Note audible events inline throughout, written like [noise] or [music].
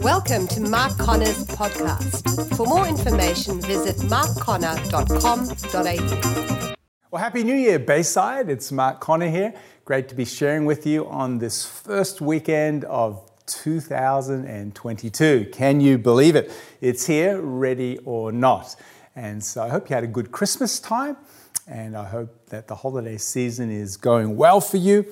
Welcome to Mark Connor's podcast. For more information, visit markconnor.com.au. Well, Happy New Year, Bayside. It's Mark Connor here. Great to be sharing with you on this first weekend of 2022. Can you believe it? It's here, ready or not. And so I hope you had a good Christmas time, and I hope that the holiday season is going well for you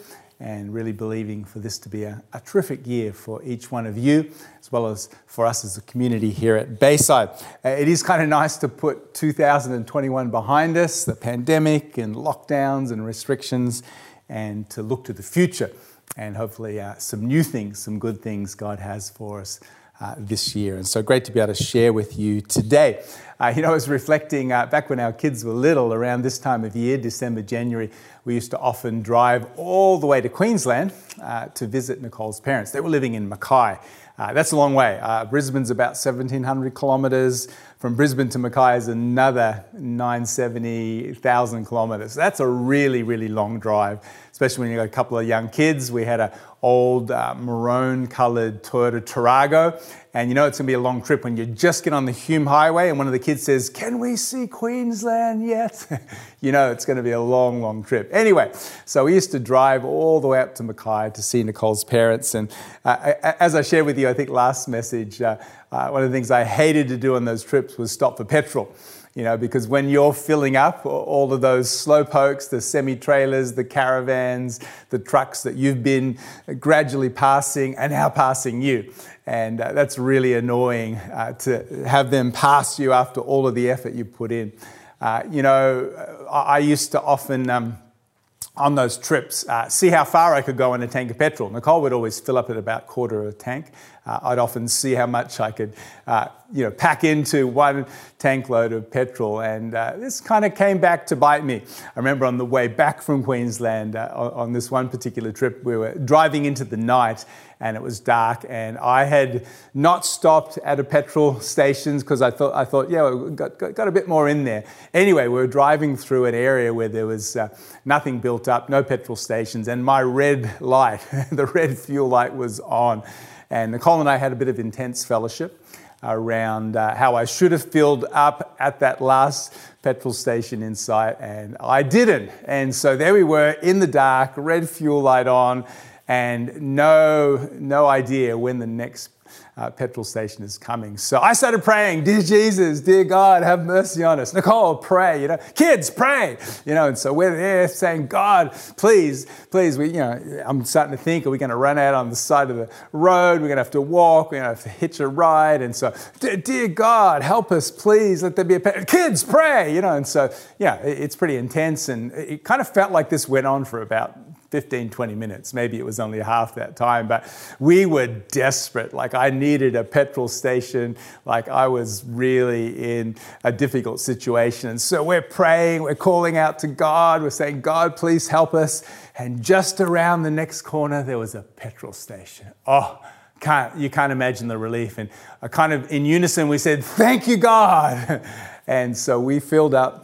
and really believing for this to be a, a, terrific year for each one of you, as well as for us as a community here at Bayside. Uh, it is kind of nice to put 2021 behind us, the pandemic and lockdowns and restrictions, and to look to the future and hopefully uh, some new things, some good things God has for us uh, this year. And so great to be able to share with you today. Uh, you know, I was reflecting uh, back when our kids were little, around this time of year, December, January, we used to often drive all the way to Queensland uh, to visit Nicole's parents. They were living in Mackay. Uh, that's a long way. Uh, Brisbane's about 1,700 kilometres. From Brisbane to Mackay is another 970,000 kilometres. That's a really, really long drive, especially when you've got a couple of young kids. We had an old uh, maroon coloured Toyota Tarago, and you know it's going to be a long trip when you just get on the Hume Highway and one of the kids says, Can we see Queensland yet? [laughs] you know it's going to be a long, long trip. Anyway, so we used to drive all the way up to Mackay to see Nicole's parents. And uh, as I shared with you, I think last message, uh, uh, one of the things I hated to do on those trips was stop for petrol you know, because when you're filling up all of those slow pokes, the semi trailers, the caravans, the trucks that you've been gradually passing and now passing you. And uh, that's really annoying uh, to have them pass you after all of the effort you put in. Uh, you know, I used to often. Um, on those trips, uh, see how far I could go in a tank of petrol. Nicole would always fill up at about quarter of a tank. Uh, I'd often see how much I could, uh, you know, pack into one tank load of petrol, and uh, this kind of came back to bite me. I remember on the way back from Queensland uh, on, on this one particular trip, we were driving into the night, and it was dark, and I had not stopped at a petrol station because I thought, I thought, yeah, got, got, got, a bit more in there. Anyway, we were driving through an area where there was uh, nothing built up, no petrol stations, and my red light, [laughs] the red fuel light was on. And Nicole and I had a bit of intense fellowship around uh, how I should have filled up at that last petrol station in sight, and I didn't. And so there we were in the dark, red fuel light on, and no, no idea when the next uh, petrol station is coming. So I started praying, Dear Jesus, dear God, have mercy on us. Nicole, pray, you know, kids, pray, you know, and so we're there saying, God, please, please, we, you know, I'm starting to think, are we going to run out on the side of the road? We're going to have to walk, we're going to have to hitch a ride. And so, dear God, help us, please, let there be a, pe-. kids, pray, you know, and so, yeah, it's pretty intense. And it kind of felt like this went on for about 15, 20 minutes. Maybe it was only half that time, but we were desperate. Like I needed a petrol station. Like I was really in a difficult situation. And so we're praying, we're calling out to God, we're saying, God, please help us. And just around the next corner, there was a petrol station. Oh, can't, you can't imagine the relief. And kind of in unison, we said, Thank you, God. [laughs] And so we filled up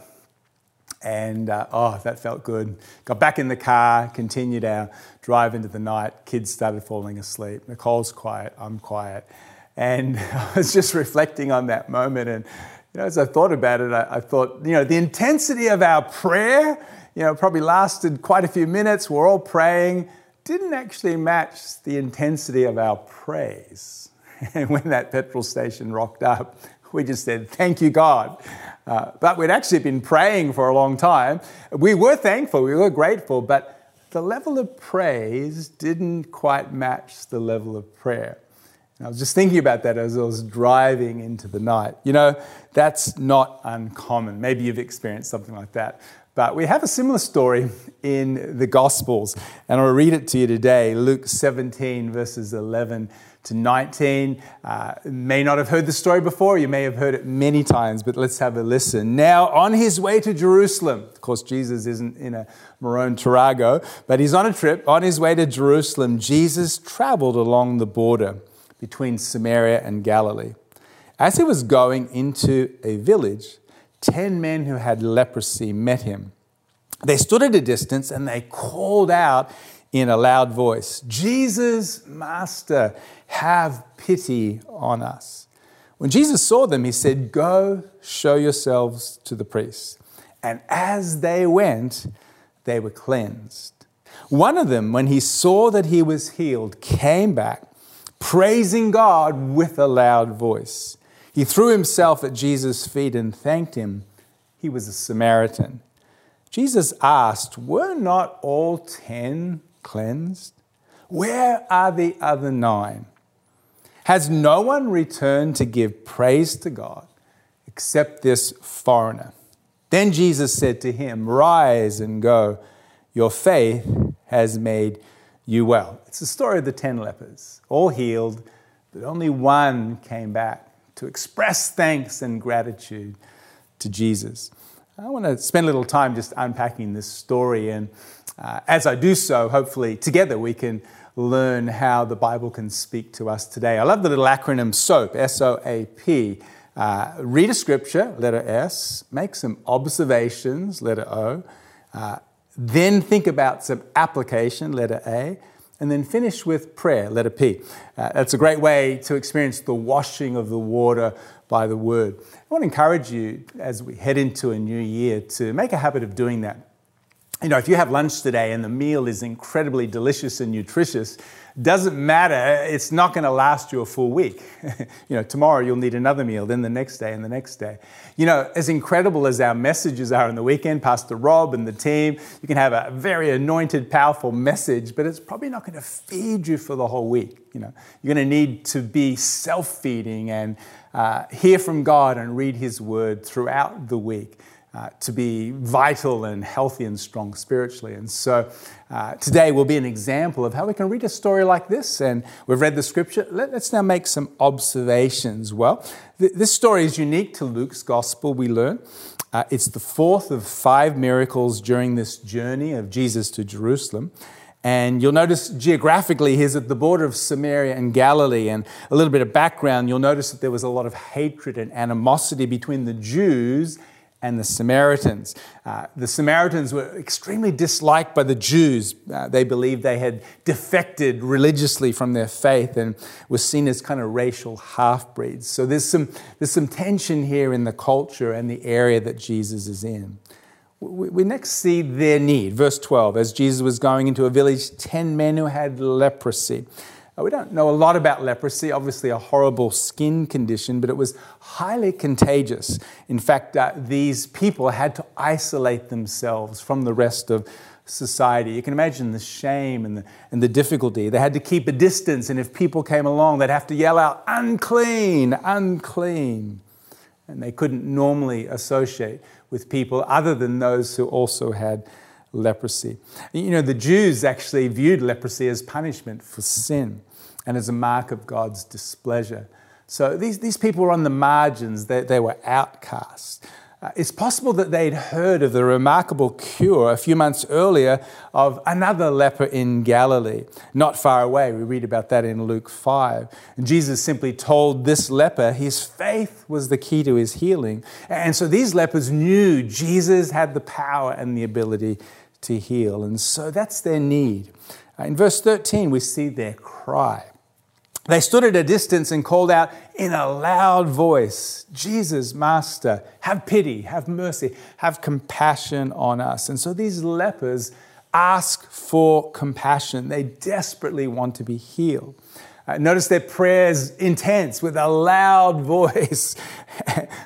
and uh, oh, that felt good. Got back in the car, continued our drive into the night. Kids started falling asleep. Nicole's quiet, I'm quiet. And [laughs] I was just reflecting on that moment. And you know, as I thought about it, I, I thought, you know, the intensity of our prayer, you know, probably lasted quite a few minutes. We're all praying, didn't actually match the intensity of our praise. And [laughs] when that petrol station rocked up, we just said, Thank you, God. Uh, but we'd actually been praying for a long time. We were thankful, we were grateful, but the level of praise didn't quite match the level of prayer. And I was just thinking about that as I was driving into the night. You know, that's not uncommon. Maybe you've experienced something like that. But we have a similar story in the Gospels, and I'll read it to you today Luke 17, verses 11 to 19. Uh, may not have heard the story before, you may have heard it many times, but let's have a listen. Now, on his way to Jerusalem, of course, Jesus isn't in a maroon Tarago, but he's on a trip. On his way to Jerusalem, Jesus traveled along the border between Samaria and Galilee. As he was going into a village, ten men who had leprosy met him. They stood at a distance and they called out in a loud voice, Jesus, Master, have pity on us. When Jesus saw them, he said, Go show yourselves to the priests. And as they went, they were cleansed. One of them, when he saw that he was healed, came back, praising God with a loud voice. He threw himself at Jesus' feet and thanked him. He was a Samaritan. Jesus asked, Were not all ten cleansed? Where are the other nine? Has no one returned to give praise to God except this foreigner? Then Jesus said to him, Rise and go. Your faith has made you well. It's the story of the ten lepers, all healed, but only one came back to express thanks and gratitude to Jesus. I want to spend a little time just unpacking this story, and uh, as I do so, hopefully together we can learn how the Bible can speak to us today. I love the little acronym SOAP, S O A P. Uh, read a scripture, letter S, make some observations, letter O, uh, then think about some application, letter A, and then finish with prayer, letter P. Uh, that's a great way to experience the washing of the water by the word. I want to encourage you as we head into a new year to make a habit of doing that you know, if you have lunch today and the meal is incredibly delicious and nutritious, doesn't matter, it's not going to last you a full week. [laughs] you know, tomorrow you'll need another meal, then the next day and the next day. You know, as incredible as our messages are on the weekend, Pastor Rob and the team, you can have a very anointed, powerful message, but it's probably not going to feed you for the whole week. You know, you're going to need to be self-feeding and uh, hear from God and read His Word throughout the week uh, to be vital and healthy and strong spiritually. And so uh, today will be an example of how we can read a story like this. And we've read the scripture. Let, us now make some observations. Well, th- this story is unique to Luke's gospel, we learn. Uh, it's the fourth of five miracles during this journey of Jesus to Jerusalem. And you'll notice geographically, he's at the border of Samaria and Galilee. And a little bit of background, you'll notice that there was a lot of hatred and animosity between the Jews and the Samaritans. Uh, the Samaritans were extremely disliked by the Jews. Uh, they believed they had defected religiously from their faith and were seen as kind of racial half breeds. So there's some, there's some tension here in the culture and the area that Jesus is in. We, we next see their need. Verse 12 As Jesus was going into a village, 10 men who had leprosy. We don't know a lot about leprosy, obviously, a horrible skin condition, but it was highly contagious. In fact, uh, these people had to isolate themselves from the rest of society. You can imagine the shame and the, and the difficulty. They had to keep a distance, and if people came along, they'd have to yell out, unclean, unclean. And they couldn't normally associate with people other than those who also had leprosy. You know, the Jews actually viewed leprosy as punishment for sin and as a mark of God's displeasure. So these, these people were on the margins, they, they were outcasts. Uh, it's possible that they'd heard of the remarkable cure a few months earlier of another leper in Galilee, not far away. We read about that in Luke 5. And Jesus simply told this leper his faith was the key to his healing. And so these lepers knew Jesus had the power and the ability to heal. And so that's their need. Uh, in verse 13, we see their cry. They stood at a distance and called out in a loud voice, Jesus, Master, have pity, have mercy, have compassion on us. And so these lepers ask for compassion. They desperately want to be healed. Uh, notice their prayers intense with a loud [laughs] voice.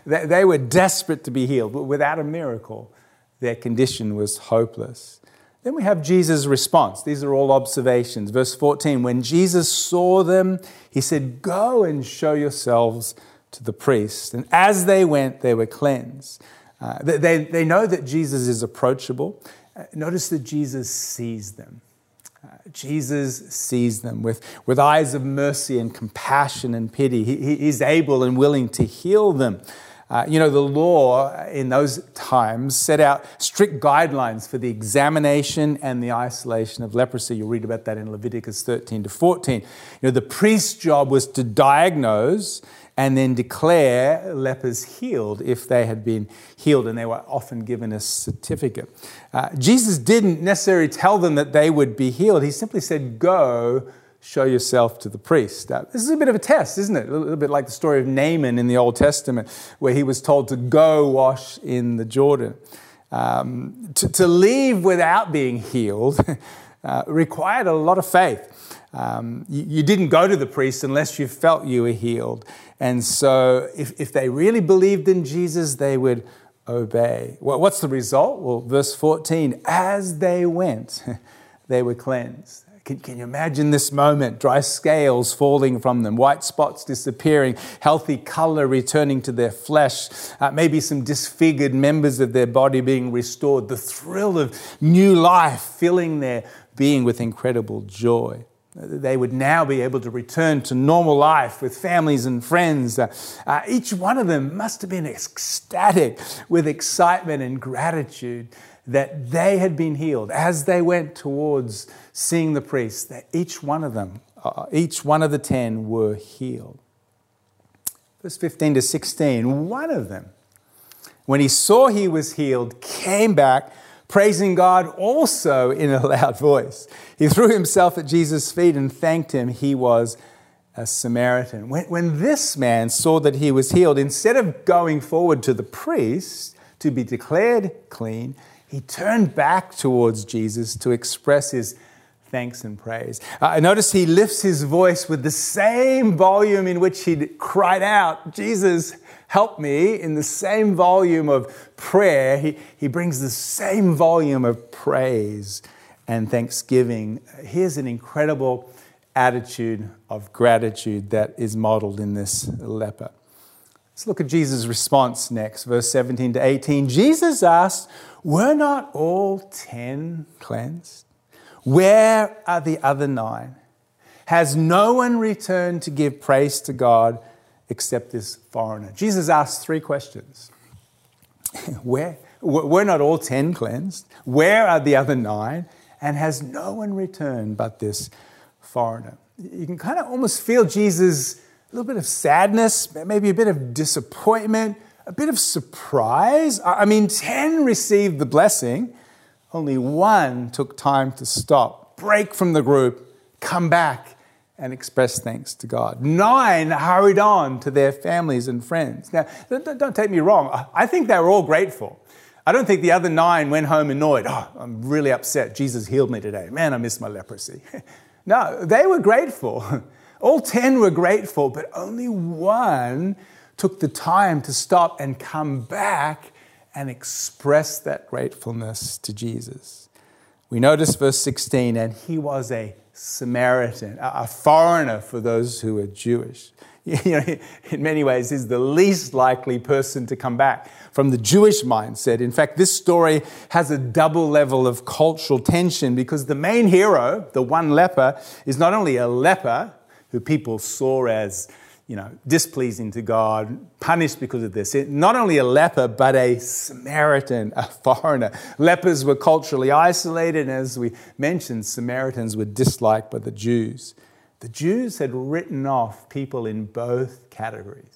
they were desperate to be healed, but without a miracle, their condition was hopeless. Then we have Jesus' response. These are all observations. Verse 14 When Jesus saw them, he said, Go and show yourselves to the priest. And as they went, they were cleansed. Uh, they, they know that Jesus is approachable. Uh, notice that Jesus sees them. Uh, Jesus sees them with, with eyes of mercy and compassion and pity. He, he is able and willing to heal them. Uh, you know, the law in those times set out strict guidelines for the examination and the isolation of leprosy. You'll read about that in Leviticus 13 to 14. You know, the priest's job was to diagnose and then declare lepers healed if they had been healed, and they were often given a certificate. Uh, Jesus didn't necessarily tell them that they would be healed, he simply said, Go show yourself to the priest. Uh, this is a bit of a test, isn't it? A little bit like the story of Naaman in the Old Testament, where he was told to go wash in the Jordan. Um, to, to, leave without being healed [laughs] uh, required a lot of faith. Um, you, you, didn't go to the priest unless you felt you were healed. And so, if, if they really believed in Jesus, they would obey. Well, what's the result? Well, verse 14 as they went, [laughs] they were cleansed. Can, can, you imagine this moment? Dry scales falling from them, white spots disappearing, healthy color returning to their flesh, uh, maybe some disfigured members of their body being restored, the thrill of new life filling their being with incredible joy. They would now be able to return to normal life with families and friends. Uh, uh, each one of them must have been ecstatic with excitement and gratitude that they had been healed as they went towards seeing the priest, that each one of them, uh, each one of the ten were healed. Verse 15 to 16, one of them, when he saw he was healed, came back, praising God also in a loud voice. He threw himself at Jesus' feet and thanked him. He was a Samaritan. When, when this man saw that he was healed, instead of going forward to the priest to be declared clean, he turned back towards Jesus to express his thanks and praise. Uh, notice he lifts his voice with the same volume in which he'd cried out, Jesus, help me, in the same volume of prayer. He, he brings the same volume of praise and thanksgiving. Here's an incredible attitude of gratitude that is modeled in this leper. Let's look at Jesus' response next, verse 17 to 18. Jesus asked, Were not all ten cleansed? Where are the other nine? Has no one returned to give praise to God except this foreigner? Jesus asked three questions. [laughs] Where? Were not all ten cleansed? Where are the other nine? And has no one returned but this foreigner? You can kind of almost feel Jesus little bit of sadness, maybe a bit of disappointment, a bit of surprise. I mean, 10 received the blessing, only one took time to stop, break from the group, come back, and express thanks to God. Nine hurried on to their families and friends. Now, don't take me wrong, I think they were all grateful. I don't think the other nine went home annoyed. Oh, I'm really upset. Jesus healed me today. Man, I miss my leprosy. [laughs] no, they were grateful. [laughs] All 10 were grateful, but only one took the time to stop and come back and express that gratefulness to Jesus. We notice verse 16, and he was a Samaritan, a foreigner for those who are Jewish. [laughs] You know, in many ways, is the least likely person to come back from the Jewish mindset. In fact, this story has a double level of cultural tension because the main hero, the one leper, is not only a leper, who people saw as you know, displeasing to God, punished because of their sin. Not only a leper, but a Samaritan, a foreigner. Lepers were culturally isolated, and as we mentioned, Samaritans were disliked by the Jews. The Jews had written off people in both categories.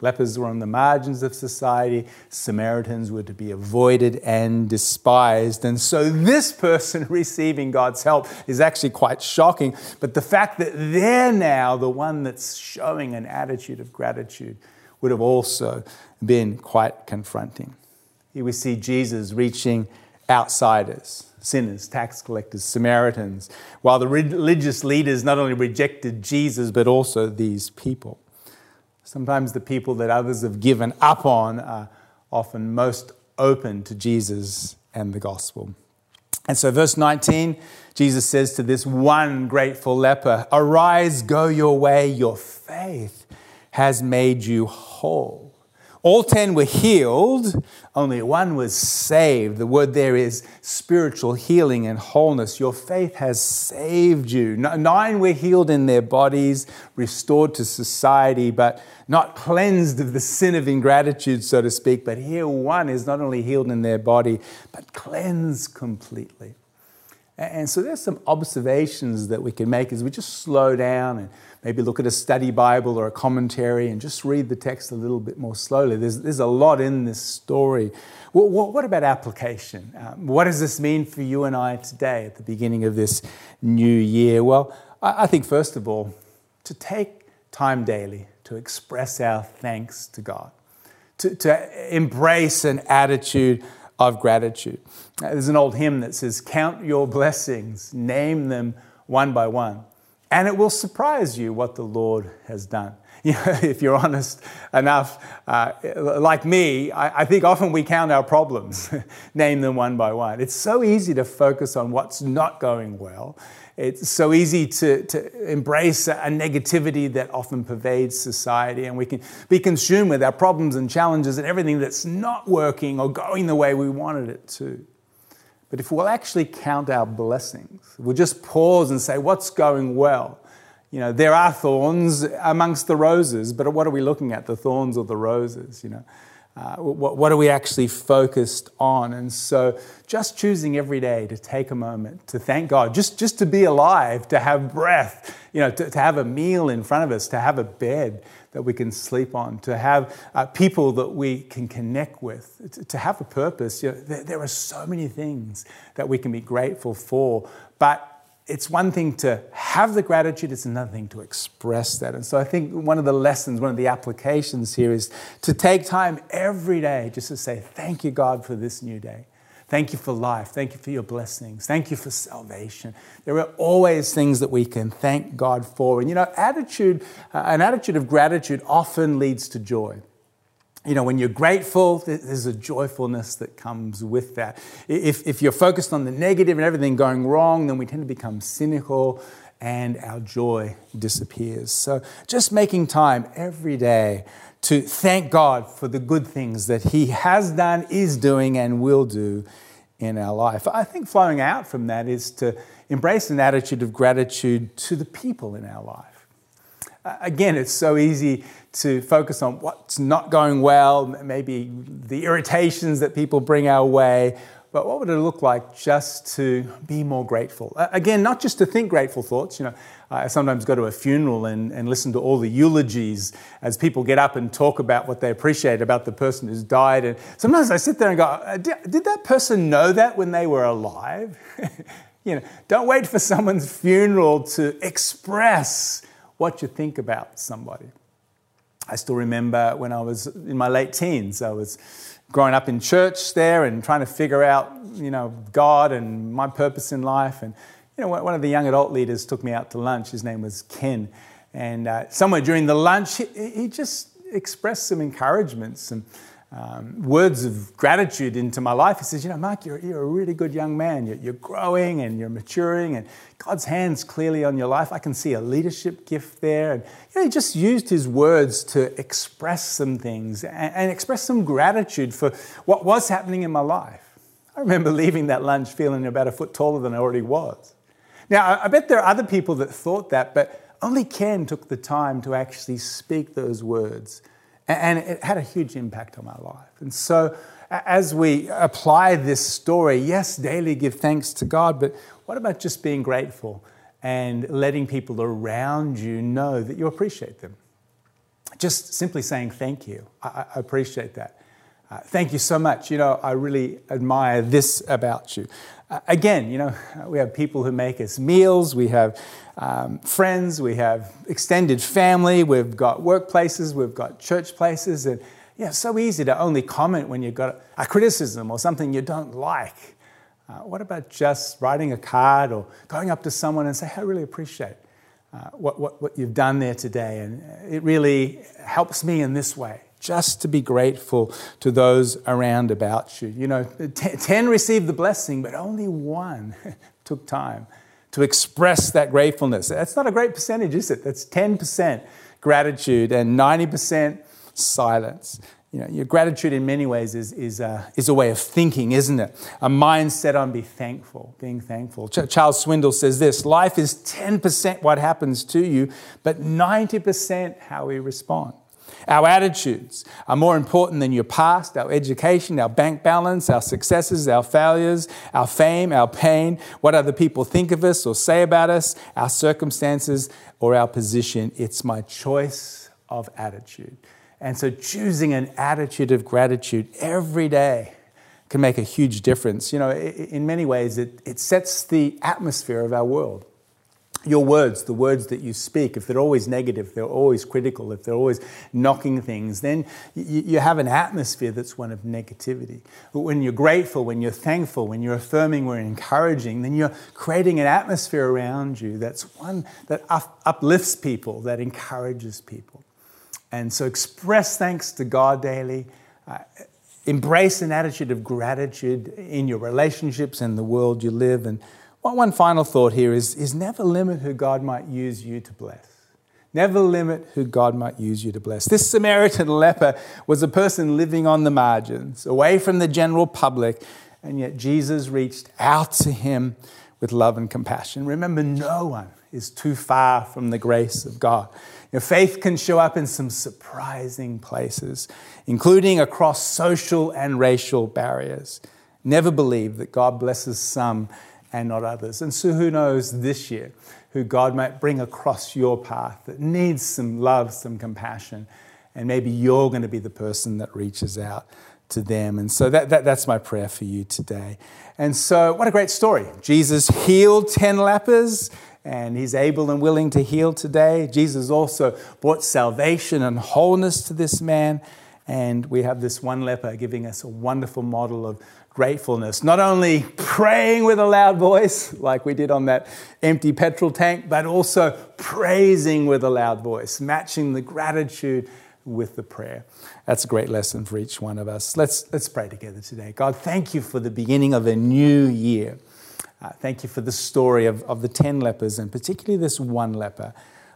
Lepers were on the margins of society. Samaritans were to be avoided and despised. And so this [laughs] person receiving God's help is actually quite shocking. But the fact that they're now the one that's showing an attitude of gratitude would have also been quite confronting. Here we see Jesus reaching outsiders sinners, tax collectors, Samaritans, while the religious leaders not only rejected Jesus, but also these people. Sometimes the people that others have given up on are often most open to Jesus and the gospel. And so, verse 19, Jesus says to this one grateful leper, Arise, go your way, your faith has made you whole. All ten were healed, only one was saved. The word there is spiritual healing and wholeness. Your faith has saved you. Nine were healed in their bodies, restored to society, but not cleansed of the sin of ingratitude, so to speak. But here, one is not only healed in their body, but cleansed completely. And so there's some observations that we can make as we just slow down and maybe look at a study Bible or a commentary and just read the text a little bit more slowly. There's, there's a lot in this story. Well, what about application? Um, what does this mean for you and I today at the beginning of this new year? Well, I, I think, first of all, to take time daily to express our thanks to God, to, to embrace an attitude of gratitude. There's an old hymn that says, Count your blessings, name them one by one. And it will surprise you what the Lord has done. [laughs] You know, if you're honest enough, uh, like me, I, I, think often we count our problems, [laughs] name them one by one. It's so easy to focus on what's not going well. It's so easy to, to embrace a negativity that often pervades society, and we can be consumed with our problems and challenges and everything that's not working or going the way we wanted it to. But if we'll actually count our blessings, we'll just pause and say, What's going well? You know, there are thorns amongst the roses, but what are we looking at, the thorns or the roses? You know, uh, what, what, are we actually focused on? And so, just choosing every day to take a moment to thank God, just, just to be alive, to have breath, you know, to, to have a meal in front of us, to have a bed, that we can sleep on, to have uh, people that we can connect with, to, to have a purpose. You know, there, there, are so many things that we can be grateful for, but it's one thing to have the gratitude, it's another thing to express that. And so I think one of the lessons, one of the applications here is to take time every day just to say, Thank you, God, for this new day. Thank you for life. Thank you for your blessings. Thank you for salvation. There are always things that we can thank God for. And you know, attitude, uh, an attitude of gratitude often leads to joy. You know, when you're grateful, there's a joyfulness that comes with that. If, if you're focused on the negative and everything going wrong, then we tend to become cynical and our joy disappears. So, just making time every day to thank God for the good things that He has done, is doing, and will do in our life. I think flowing out from that is to embrace an attitude of gratitude to the people in our life. Again, it's so easy to focus on what's not going well, maybe the irritations that people bring our way, but what would it look like just to be more grateful? Again, not just to think grateful thoughts. You know, I sometimes go to a funeral and, and listen to all the eulogies as people get up and talk about what they appreciate about the person who's died. And sometimes I sit there and go, uh, did, did that person know that when they were alive? [laughs] you know, don't wait for someone's funeral to express what you think about somebody. I still remember when I was in my late teens, I was growing up in church there and trying to figure out, you know, God and my purpose in life. And, you know, one of the young adult leaders took me out to lunch. His name was Ken. And uh, somewhere during the lunch, he, he just expressed some encouragements and um, words of gratitude into my life. He says, You know, Mark, you're, you're a really good young man. You're, you're, growing and you're maturing, and God's hand's clearly on your life. I can see a leadership gift there. And you know, he just used his words to express some things and, and express some gratitude for what was happening in my life. I remember leaving that lunch feeling about a foot taller than I already was. Now, I bet there are other people that thought that, but only Ken took the time to actually speak those words and it had a huge impact on my life. And so, as we apply this story, yes, daily give thanks to God, but what about just being grateful and letting people around you know that you appreciate them? Just simply saying thank you. I, I appreciate that. Uh, thank you so much. You know, I really admire this about you. Uh, again, you know, we have people who make us meals, we have um, friends, we have extended family, we've got workplaces, we've got church places, and yeah, it's so easy to only comment when you've got a criticism or something you don't like. Uh, what about just writing a card or going up to someone and say, I really appreciate uh, what, what, what you've done there today, and it really helps me in this way just to be grateful to those around about you. You know, t- 10 received the blessing, but only one [laughs] took time to express that gratefulness. That's not a great percentage, is it? That's 10% gratitude and 90% silence. You know, your gratitude in many ways is, is, a, is a way of thinking, isn't it? A mindset on be thankful, being thankful. Ch- Charles Swindoll says this life is 10% what happens to you, but 90% how we respond. Our attitudes are more important than your past, our education, our bank balance, our successes, our failures, our fame, our pain, what other people think of us or say about us, our circumstances, or our position. It's my choice of attitude. And so choosing an attitude of gratitude every day can make a huge difference. You know, in many ways, it, it sets the atmosphere of our world your words, the words that you speak, if they're always negative, they're always critical, if they're always knocking things, then you, have an atmosphere that's one of negativity. But when you're grateful, when you're thankful, when you're affirming, when you're encouraging, then you're creating an atmosphere around you that's one that uplifts people, that encourages people. And so express thanks to God daily. Uh, embrace an attitude of gratitude in your relationships and the world you live and one final thought here is, is never limit who God might use you to bless. Never limit who God might use you to bless. This Samaritan leper was a person living on the margins, away from the general public, and yet Jesus reached out to him with love and compassion. Remember, no one is too far from the grace of God. Your faith can show up in some surprising places, including across social and racial barriers. Never believe that God blesses some and not others. And so, who knows this year who God might bring across your path that needs some love, some compassion, and maybe you're going to be the person that reaches out to them. And so, that, that, that's my prayer for you today. And so, what a great story. Jesus healed 10 lepers. And he's able and willing to heal today. Jesus also brought salvation and wholeness to this man. And we have this one leper giving us a wonderful model of gratefulness. Not only praying with a loud voice, like we did on that empty petrol tank, but also praising with a loud voice, matching the gratitude with the prayer. That's a great lesson for each one of us. Let's, let's pray together today. God, thank you for the beginning of a new year. Uh, thank you for the story of, of the 10 lepers and particularly this one leper.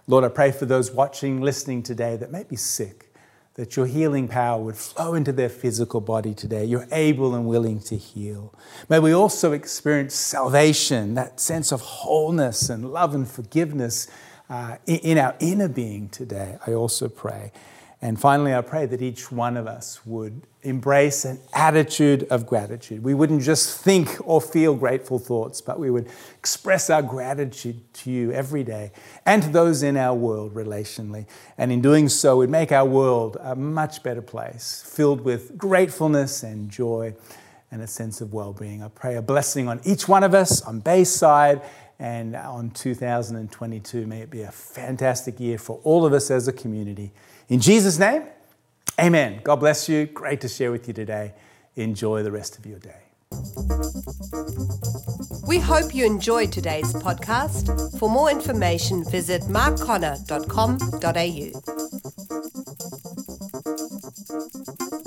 Lord, I pray for those watching, listening today that may be sick that your healing power would flow into their physical body today. You're able and willing to heal. May we also experience salvation, that sense of wholeness and love and forgiveness uh, in our inner being today. I also pray. And finally, I pray that each one of us would embrace an attitude of gratitude. We wouldn't just think or feel grateful thoughts, but we would express our gratitude to you every day and to those in our world relationally. And in doing so, we'd make our world a much better place, filled with gratefulness and joy and a sense of well being. I pray a blessing on each one of us on Bayside and on 2022. May it be a fantastic year for all of us as a community. In Jesus' name, amen. God bless you. Great to share with you today. Enjoy the rest of your day. We hope you enjoyed today's podcast. For more information, visit markconnor.com.au.